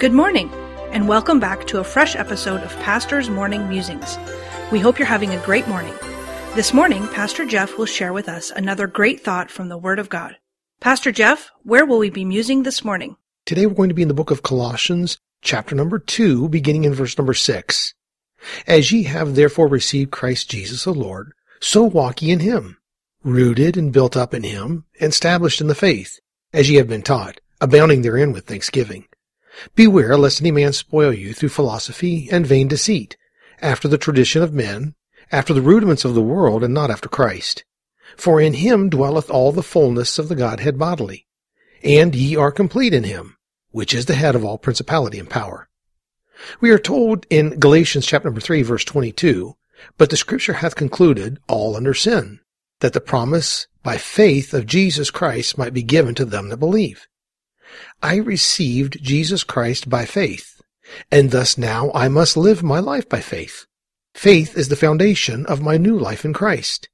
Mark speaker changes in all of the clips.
Speaker 1: Good morning, and welcome back to a fresh episode of Pastor's Morning Musings. We hope you're having a great morning. This morning, Pastor Jeff will share with us another great thought from the Word of God. Pastor Jeff, where will we be musing this morning?
Speaker 2: Today we're going to be in the book of Colossians, chapter number 2, beginning in verse number 6. As ye have therefore received Christ Jesus the Lord, so walk ye in him, rooted and built up in him, and established in the faith, as ye have been taught, abounding therein with thanksgiving. Beware lest any man spoil you through philosophy and vain deceit, after the tradition of men, after the rudiments of the world, and not after Christ. For in him dwelleth all the fullness of the Godhead bodily. And ye are complete in him, which is the head of all principality and power. We are told in Galatians chapter number 3 verse 22, But the scripture hath concluded all under sin, that the promise by faith of Jesus Christ might be given to them that believe. I received Jesus Christ by faith, and thus now I must live my life by faith. Faith is the foundation of my new life in Christ,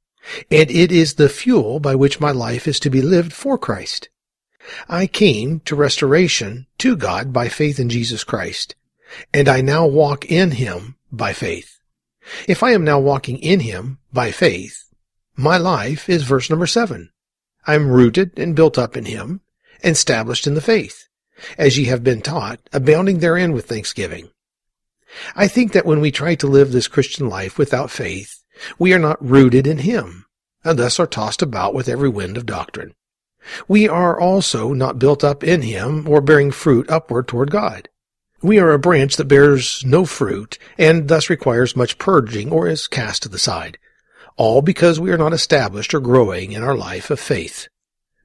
Speaker 2: and it is the fuel by which my life is to be lived for Christ. I came to restoration to God by faith in Jesus Christ, and I now walk in Him by faith. If I am now walking in Him by faith, my life is verse number seven. I'm rooted and built up in Him, and established in the faith, as ye have been taught, abounding therein with thanksgiving. I think that when we try to live this Christian life without faith, we are not rooted in Him, and thus are tossed about with every wind of doctrine. We are also not built up in Him or bearing fruit upward toward God. We are a branch that bears no fruit and thus requires much purging or is cast to the side, all because we are not established or growing in our life of faith.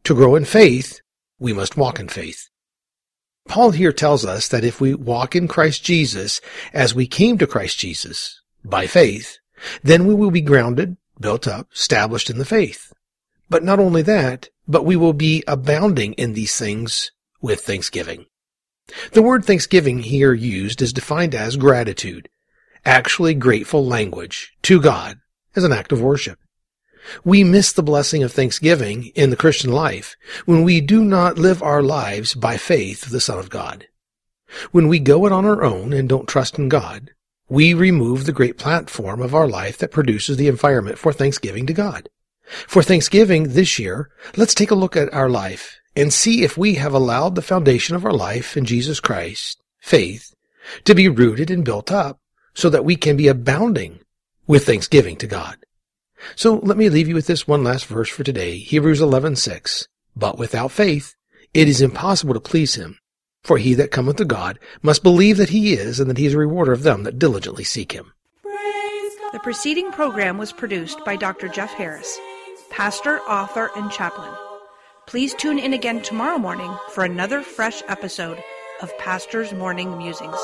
Speaker 2: To grow in faith, we must walk in faith. Paul here tells us that if we walk in Christ Jesus as we came to Christ Jesus by faith, then we will be grounded, built up, established in the faith. But not only that, but we will be abounding in these things with thanksgiving. The word thanksgiving here used is defined as gratitude, actually grateful language to God as an act of worship. We miss the blessing of thanksgiving in the Christian life when we do not live our lives by faith of the Son of God. When we go it on our own and don't trust in God, we remove the great platform of our life that produces the environment for thanksgiving to God. For Thanksgiving this year, let's take a look at our life and see if we have allowed the foundation of our life in Jesus Christ, faith, to be rooted and built up so that we can be abounding with thanksgiving to God. So let me leave you with this one last verse for today, Hebrews 11:6. But without faith, it is impossible to please him. For he that cometh to God must believe that he is, and that he is a rewarder of them that diligently seek him.
Speaker 1: The preceding program was produced by Dr. Jeff Harris, pastor, author, and chaplain. Please tune in again tomorrow morning for another fresh episode of Pastor's Morning Musings.